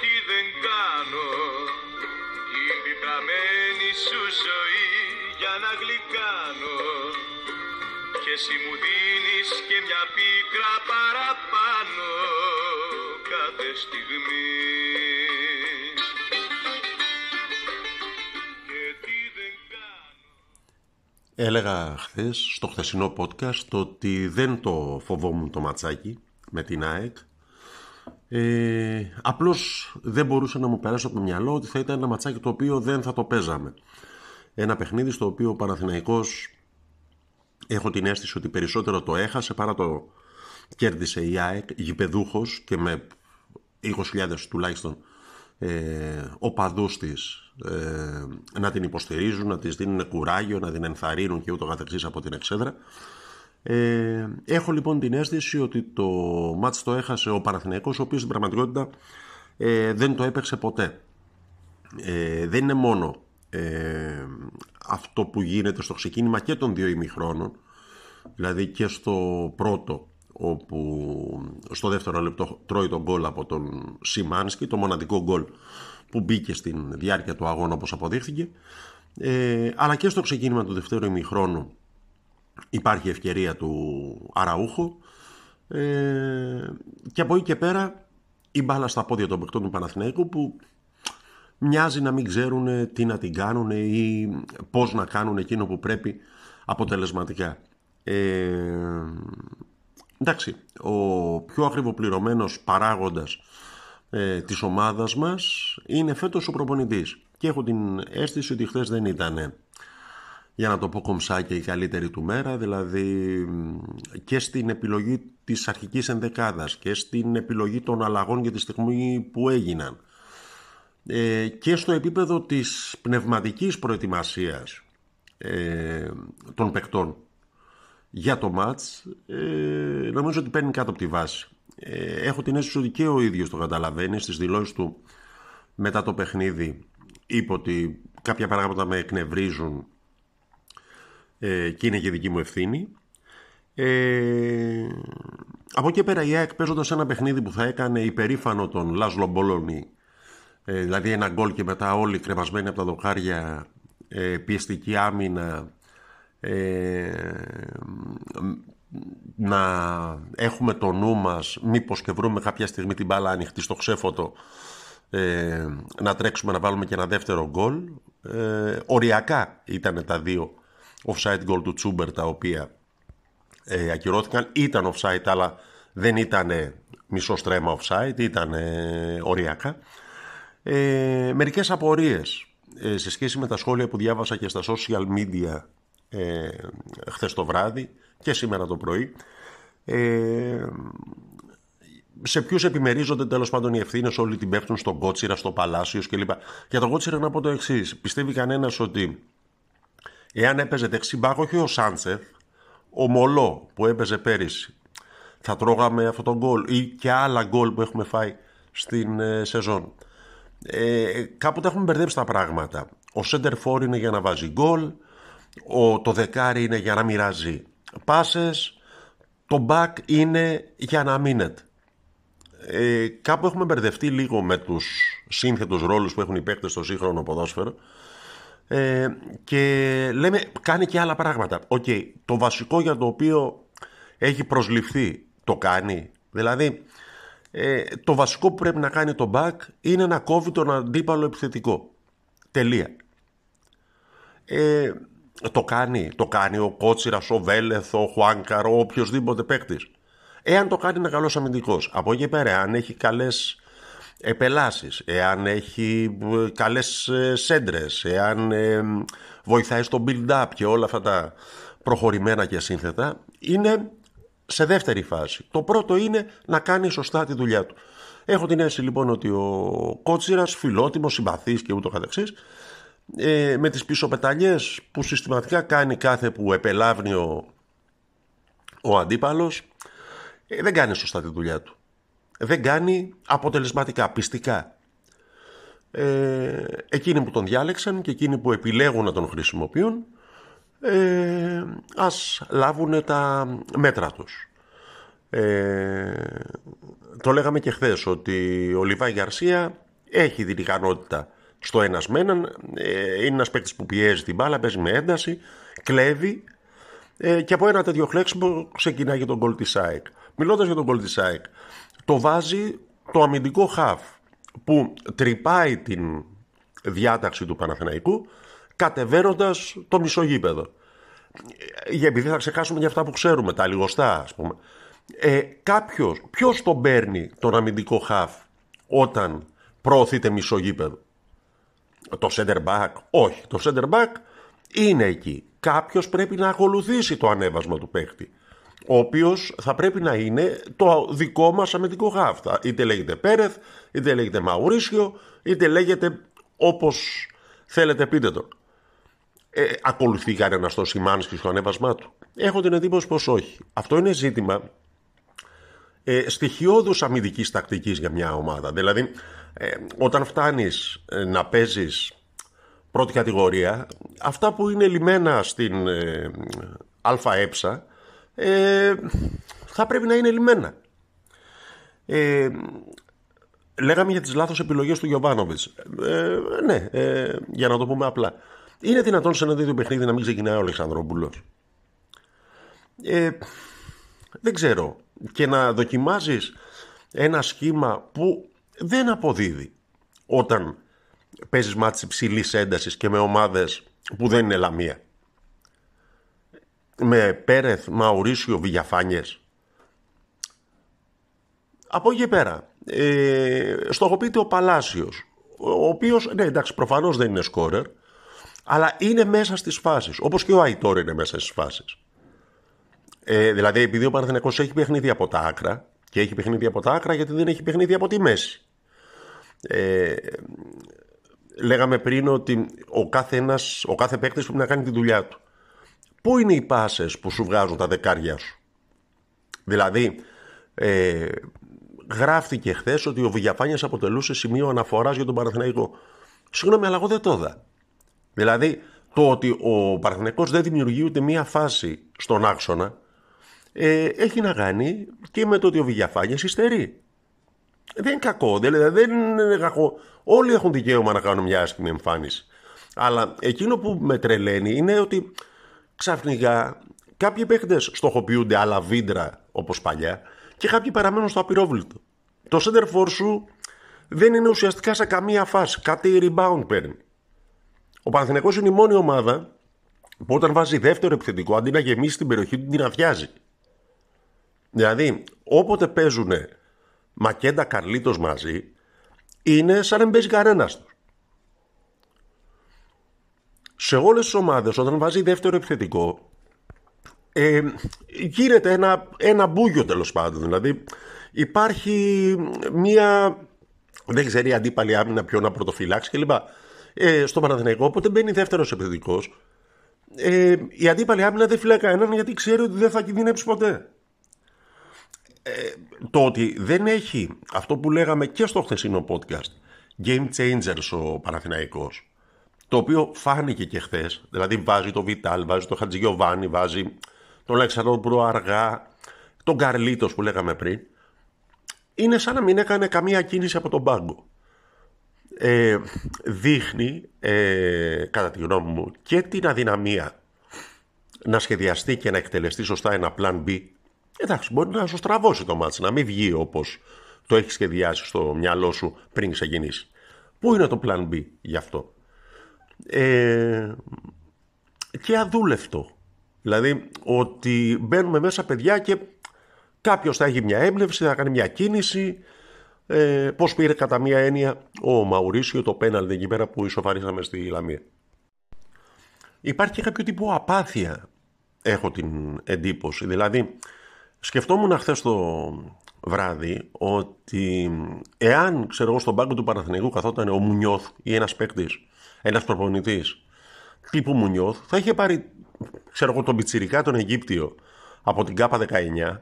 τι δεν κάνω. Η πεπραμένη σου ζωή για να γλυκάνω. Και εσύ μου δίνεις και μια πίκρα παραπάνω Κάθε στιγμή. Έλεγα χθες στο χθεσινό podcast ότι δεν το φοβόμουν το ματσάκι με την ΑΕΚ. Ε, απλώς δεν μπορούσε να μου περάσει από το μυαλό ότι θα ήταν ένα ματσάκι το οποίο δεν θα το παίζαμε. Ένα παιχνίδι στο οποίο ο Παναθηναϊκός έχω την αίσθηση ότι περισσότερο το έχασε παρά το κέρδισε η ΑΕΚ γηπεδούχος και με 20.000 τουλάχιστον ε, οπαδούς της ε, να την υποστηρίζουν, να της δίνουν κουράγιο, να την ενθαρρύνουν και ούτω καθεξής από την εξέδρα. Ε, έχω λοιπόν την αίσθηση ότι το μάτς το έχασε ο Παναθηναϊκός ο οποίος στην πραγματικότητα ε, δεν το έπαιξε ποτέ. Ε, δεν είναι μόνο ε, αυτό που γίνεται στο ξεκίνημα και των δύο ημιχρόνων δηλαδή και στο πρώτο όπου στο δεύτερο λεπτό τρώει τον γκολ από τον Σιμάνσκι το μοναδικό γκολ που μπήκε στην διάρκεια του αγώνα όπως αποδείχθηκε ε, αλλά και στο ξεκίνημα του δεύτερου ημιχρόνου υπάρχει ευκαιρία του Αραούχου ε, και από εκεί και πέρα η μπάλα στα πόδια των παιχτών του Παναθηναϊκού που μοιάζει να μην ξέρουν τι να την κάνουν ή πώς να κάνουν εκείνο που πρέπει αποτελεσματικά. Ε, εντάξει, ο πιο ακριβοπληρωμένος παράγοντας ε, της ομάδας μας είναι φέτος ο προπονητής και έχω την αίσθηση ότι χθες δεν ήταν για να το πω κομψάκια η καλύτερη του μέρα δηλαδή και στην επιλογή της αρχικής ενδεκάδας και στην επιλογή των αλλαγών για τη στιγμή που έγιναν. Ε, και στο επίπεδο της πνευματικής προετοιμασίας ε, των παικτών. Για το μάτς ε, νομίζω ότι παίρνει κάτω από τη βάση. Ε, έχω την αίσθηση ότι και ο ίδιος το καταλαβαίνει στις δηλώσεις του μετά το παιχνίδι είπε ότι κάποια πράγματα με εκνευρίζουν ε, και είναι και δική μου ευθύνη. Ε, από εκεί πέρα η ΑΕΚ παίζοντας ένα παιχνίδι που θα έκανε υπερήφανο τον Λάσλο Μπόλονι ε, δηλαδή ένα γκολ και μετά όλοι κρεμασμένοι από τα δοκάρια ε, πιεστική άμυνα ε, να έχουμε το νου μας μήπως και βρούμε κάποια στιγμή την μπάλα ανοιχτή στο ξέφωτο ε, να τρέξουμε να βάλουμε και ένα δεύτερο γκολ ε, οριακά ήταν τα δύο offside goal του Τσούμπερ τα οποία ε, ακυρώθηκαν ήταν offside αλλά δεν ήταν μισό στρέμμα offside ήταν οριακά ε, μερικές απορίες ε, σε σχέση με τα σχόλια που διάβασα και στα social media ε, χθες το βράδυ και σήμερα το πρωί ε, σε ποιους επιμερίζονται τέλος πάντων οι ευθύνες, όλοι την πέφτουν στον Κότσιρα, στο Παλάσιο κλπ. Για τον Κότσιρα να πω το εξής. Πιστεύει κανένας ότι εάν έπαιζε δεξιμπάκ, όχι ο Σάντσεφ, ο Μολό που έπαιζε πέρυσι, θα τρώγαμε αυτό το γκολ ή και άλλα γκολ που έχουμε φάει στην ε, σεζόν. Ε, κάπου τα έχουμε μπερδέψει τα πράγματα. Ο center for είναι για να βάζει γκολ, ο, το δεκάρι είναι για να μοιράζει πάσες, το back είναι για να αμύνεται. Ε, κάπου έχουμε μπερδευτεί λίγο με τους σύνθετους ρόλους που έχουν οι παίκτες στο σύγχρονο ποδόσφαιρο ε, και λέμε κάνει και άλλα πράγματα. Οκ, το βασικό για το οποίο έχει προσληφθεί το κάνει. Δηλαδή ε, το βασικό που πρέπει να κάνει το back είναι να κόβει τον αντίπαλο επιθετικό. Τελεία. Ε, το κάνει, το κάνει ο Κότσιρας, ο Βέλεθ, ο Χουάνκαρ, ο οποιοδήποτε παίκτης. Εάν το κάνει, είναι καλός αμυντικός. Από εκεί πέρα, αν έχει καλές επελάσεις, εάν έχει ε, καλές ε, σέντρες, εάν ε, βοηθάει στο build-up και όλα αυτά τα προχωρημένα και σύνθετα, είναι σε δεύτερη φάση. Το πρώτο είναι να κάνει σωστά τη δουλειά του. Έχω την αίσθηση λοιπόν ότι ο Κότσιρας, φιλότιμος, συμπαθής και ούτω καθεξής, ε, με τις πίσω πεταλιές που συστηματικά κάνει κάθε που επελάβνει ο, ο αντίπαλος, ε, δεν κάνει σωστά τη δουλειά του. Δεν κάνει αποτελεσματικά, πιστικά. Ε, εκείνοι που τον διάλεξαν και εκείνοι που επιλέγουν να τον χρησιμοποιούν ε, ας λάβουν τα μέτρα τους. Ε, το λέγαμε και χθες ότι ο Λιβάη Γκαρσία έχει την ικανότητα στο ένας με έναν. Ε, είναι ένας παίκτης που πιέζει την μπάλα, παίζει με ένταση, κλέβει ε, και από ένα τέτοιο χλέξιμο ξεκινάει για τον γκολ της ΑΕΚ. Μιλώντας για τον γκολ τη ΑΕΚ, το βάζει το αμυντικό χαφ που τρυπάει την διάταξη του Παναθηναϊκού κατεβαίνοντας το μισογείπεδο. Για επειδή θα ξεχάσουμε για αυτά που ξέρουμε, τα λιγοστά ας πούμε. Ε, κάποιος, ποιος τον παίρνει τον αμυντικό χαφ όταν προωθείται μισογείπεδο. Το center back; Όχι. Το center back είναι εκεί. Κάποιος πρέπει να ακολουθήσει το ανέβασμα του παίκτη. Ο οποίος θα πρέπει να είναι το δικό μας αμυντικό χάφτα. Είτε λέγεται Πέρεθ, είτε λέγεται Μαουρίσιο, είτε λέγεται όπως θέλετε πείτε το. Ε, ακολουθεί κανένα το Σιμάνσκι στο ανέβασμά του. Έχω την εντύπωση πως όχι. Αυτό είναι ζήτημα ε, στοιχειώδους αμυντικής τακτικής για μια ομάδα. Δηλαδή, ε, όταν φτάνεις ε, να παίζεις πρώτη κατηγορία, αυτά που είναι λιμένα στην ε, ΑΕ ε, θα πρέπει να είναι λιμένα. Ε, λέγαμε για τις λάθος επιλογές του Γιωβάνοβιτς. Ε, ναι, ε, για να το πούμε απλά. Είναι δυνατόν σε ένα τέτοιο παιχνίδι να μην ξεκινάει ο Αλεξανδρόπουλος; Ε, δεν ξέρω. Και να δοκιμάζεις ένα σχήμα που δεν αποδίδει όταν παίζεις μάτς υψηλής έντασης και με ομάδες που δεν είναι λαμία. Με Πέρεθ, Μαουρίσιο, Βηγιαφάνιες. Από εκεί πέρα, ε, στοχοποιείται ο Παλάσιος, ο οποίος, ναι εντάξει προφανώς δεν είναι σκόρερ, αλλά είναι μέσα στις φάσεις, όπως και ο Αϊτόρ είναι μέσα στις φάσεις. Ε, δηλαδή επειδή ο Παναθηναϊκός έχει παιχνίδι από τα άκρα και έχει παιχνίδι από τα άκρα γιατί δεν έχει παιχνίδι από τη μέση. Ε, λέγαμε πριν ότι ο κάθε, ένας, ο κάθε παίκτης πρέπει να κάνει τη δουλειά του. Πού είναι οι πάσες που σου βγάζουν τα δεκάρια σου; Δηλαδή, ε, γράφτηκε χθες ότι ο Βηγιαφάνιας αποτελούσε σημείο αναφοράς για τον Παναθηναϊκό. Συγγνώμη, αλλά εγώ δεν το είδα. Δηλαδή, το ότι ο Παναθηναϊκός δεν δημιουργεί ούτε μία φάση στον άξονα ε, έχει να κάνει και με το ότι ο Βηγιαφάνιας υστερεί. Δεν είναι κακό, δεν, δεν είναι κακό. Όλοι έχουν δικαίωμα να κάνουν μια άσχημη εμφάνιση. Αλλά εκείνο που με τρελαίνει είναι ότι ξαφνικά κάποιοι παίχτε στοχοποιούνται άλλα βίντρα όπως παλιά και κάποιοι παραμένουν στο απειρόβλητο. Το center for σου δεν είναι ουσιαστικά σε καμία φάση. Κάτι rebound παίρνει. Ο Παναθηναϊκός είναι η μόνη ομάδα που όταν βάζει δεύτερο επιθετικό αντί να γεμίσει την περιοχή του την αδειάζει. Δηλαδή, όποτε παίζουν Μακέντα Καρλίτος μαζί, είναι σαν να μην παίζει κανένας τους. Σε όλες τις ομάδες, όταν βάζει δεύτερο επιθετικό, ε, γίνεται ένα, ένα μπούγιο τέλος πάντων. Δηλαδή, υπάρχει μία... Δεν ξέρει η αντίπαλη άμυνα ποιο να πρωτοφυλάξει κλπ. Ε, στο Παναθηναϊκό, όποτε μπαίνει δεύτερος επιθετικός, ε, η αντίπαλη άμυνα δεν φυλάει κανέναν γιατί ξέρει ότι δεν θα κινδυνεύσει ποτέ. Ε, το ότι δεν έχει αυτό που λέγαμε και στο χθεσινό podcast game changers ο Παναθηναϊκός το οποίο φάνηκε και χθες, δηλαδή βάζει το Βιτάλ, βάζει το Χατζηγιοβάνι, βάζει τον Αλεξανδρόπουλο αργά, τον Καρλίτος που λέγαμε πριν είναι σαν να μην έκανε καμία κίνηση από τον πάγκο. Ε, δείχνει, ε, κατά τη γνώμη μου, και την αδυναμία να σχεδιαστεί και να εκτελεστεί σωστά ένα plan B εντάξει, μπορεί να σου στραβώσει το μάτς, να μην βγει όπως το έχεις σχεδιάσει στο μυαλό σου πριν ξεκινήσει. Πού είναι το plan B γι' αυτό; Ε, και αδούλευτο. Δηλαδή ότι μπαίνουμε μέσα παιδιά και κάποιος θα έχει μια έμπνευση, θα κάνει μια κίνηση. Ε, πώς πήρε κατά μία έννοια ο Μαουρίσιο το πέναλ εκεί πέρα που ισοφαρίσαμε στη Λαμία. Υπάρχει και κάποιο τύπο απάθεια, έχω την εντύπωση. Δηλαδή, Σκεφτόμουν χθες το βράδυ ότι εάν ξέρω εγώ στον πάγκο του Παναθηναϊκού καθόταν ο Μουνιώθ ή ένας παίκτης, ένας προπονητής τύπου Μουνιώθ, θα είχε πάρει ξέρω εγώ τον Πιτσυρικά τον Αιγύπτιο από την ΚΑΠΑ 19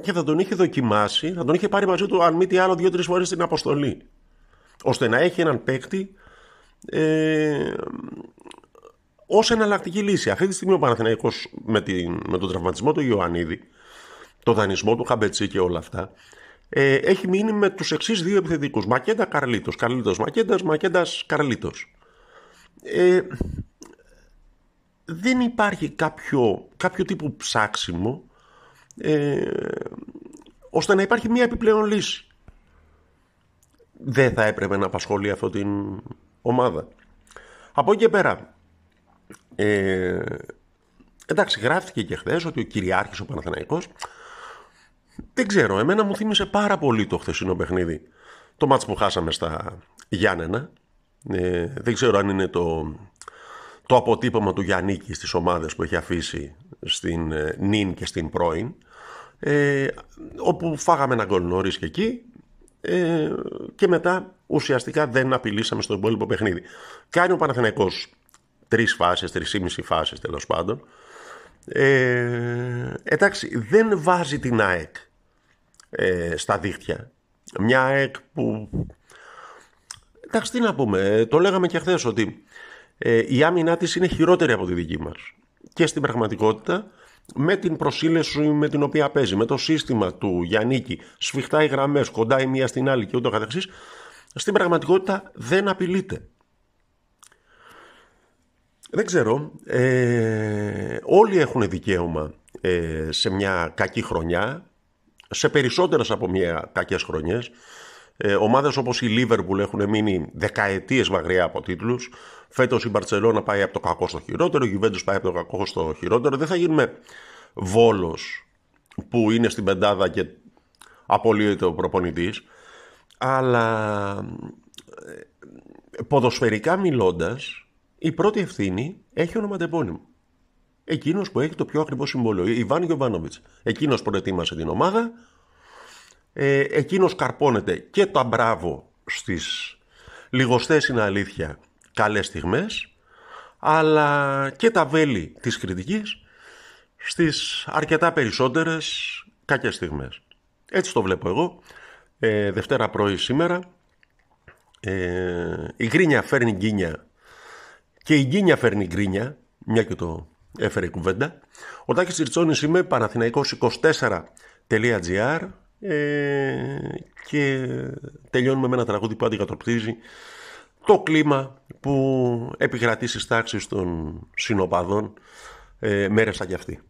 και θα τον είχε δοκιμάσει, θα τον είχε πάρει μαζί του αν μη τι άλλο δύο-τρεις φορές στην αποστολή. ώστε να έχει έναν παίκτη ε, ως εναλλακτική λύση. Αυτή τη στιγμή ο Παναθηναϊκός με, με τον τραυματισμό του Ιωαννίδη το δανεισμό του Χαμπετσί και όλα αυτά, ε, έχει μείνει με τους εξής δύο επιθετικούς. Μακέντας Καρλίτος, Καρλίτος Μακέντας, Μακέντας Καρλίτος. Ε, δεν υπάρχει κάποιο, κάποιο τύπο ψάξιμο ε, ώστε να υπάρχει μια επιπλέον λύση. Δεν θα έπρεπε να απασχολεί αυτό την ομάδα. Από εκεί και πέρα, ε, εντάξει γράφτηκε και χθες ότι ο κυριάρχης ο Παναθηναϊκός δεν ξέρω, εμένα μου θύμισε πάρα πολύ το χθεσινό παιχνίδι. Το μάτς που χάσαμε στα Γιάννενα. Ε, δεν ξέρω αν είναι το, το αποτύπωμα του Γιάννικη στις ομάδες που έχει αφήσει στην ε, νυν και στην πρώην. Ε, όπου φάγαμε ένα γκολ νωρίς και εκεί ε, και μετά ουσιαστικά δεν απειλήσαμε στο υπόλοιπο παιχνίδι. Κάνει ο Παναθηναϊκός τρεις φάσεις, τρεις ή μισή φάσεις τέλος πάντων. Ε, εντάξει, δεν βάζει την ΑΕΚ ε, στα δίχτυα. Μια ΑΕΚ που... Εντάξει, τι να πούμε, το λέγαμε και χθες ότι ε, η άμυνά της είναι χειρότερη από τη δική μας. Και στην πραγματικότητα, με την προσήλεση με την οποία παίζει, με το σύστημα του Γιάννικη, σφιχτά οι γραμμές, κοντά η μία στην άλλη και ούτω καθεξής, στην πραγματικότητα δεν απειλείται. Δεν ξέρω. Ε, όλοι έχουν δικαίωμα ε, σε μια κακή χρονιά, σε περισσότερες από μια κακές χρονιές. Ε, ομάδες όπως η Λίβερπουλ έχουν μείνει δεκαετίες μακριά από τίτλους. Φέτος η Μπαρτσελώνα πάει από το κακό στο χειρότερο, η Γιουβέντους πάει από το κακό στο χειρότερο. Δεν θα γίνουμε Βόλος που είναι στην πεντάδα και απολύεται ο προπονητής. Αλλά ε, ποδοσφαιρικά μιλώντας η πρώτη ευθύνη έχει ονοματεπώνυμο. Εκείνος που έχει το πιο ακριβό συμβόλαιο, Ιβάν Γιοβάνοβιτ. Εκείνος προετοίμασε την ομάδα. Ε, Εκείνος καρπώνεται και το μπράβο στις λιγοστές είναι αλήθεια καλές στιγμές, αλλά και τα βέλη της κριτικής στις αρκετά περισσότερες κακές στιγμές. Έτσι το βλέπω εγώ. Ε, Δευτέρα πρωί σήμερα. Ε, η γκρίνια φέρνει γκίνια και η Γκίνια φέρνει γκρίνια, μια και το έφερε η κουβέντα. Ο Τάκης Ριτσόνης είμαι, παναθηναϊκός24.gr ε, και τελειώνουμε με ένα τραγούδι που αντικατοπτρίζει το κλίμα που επικρατεί στις τάξεις των συνοπαδών ε, μέρες σαν κι αυτή.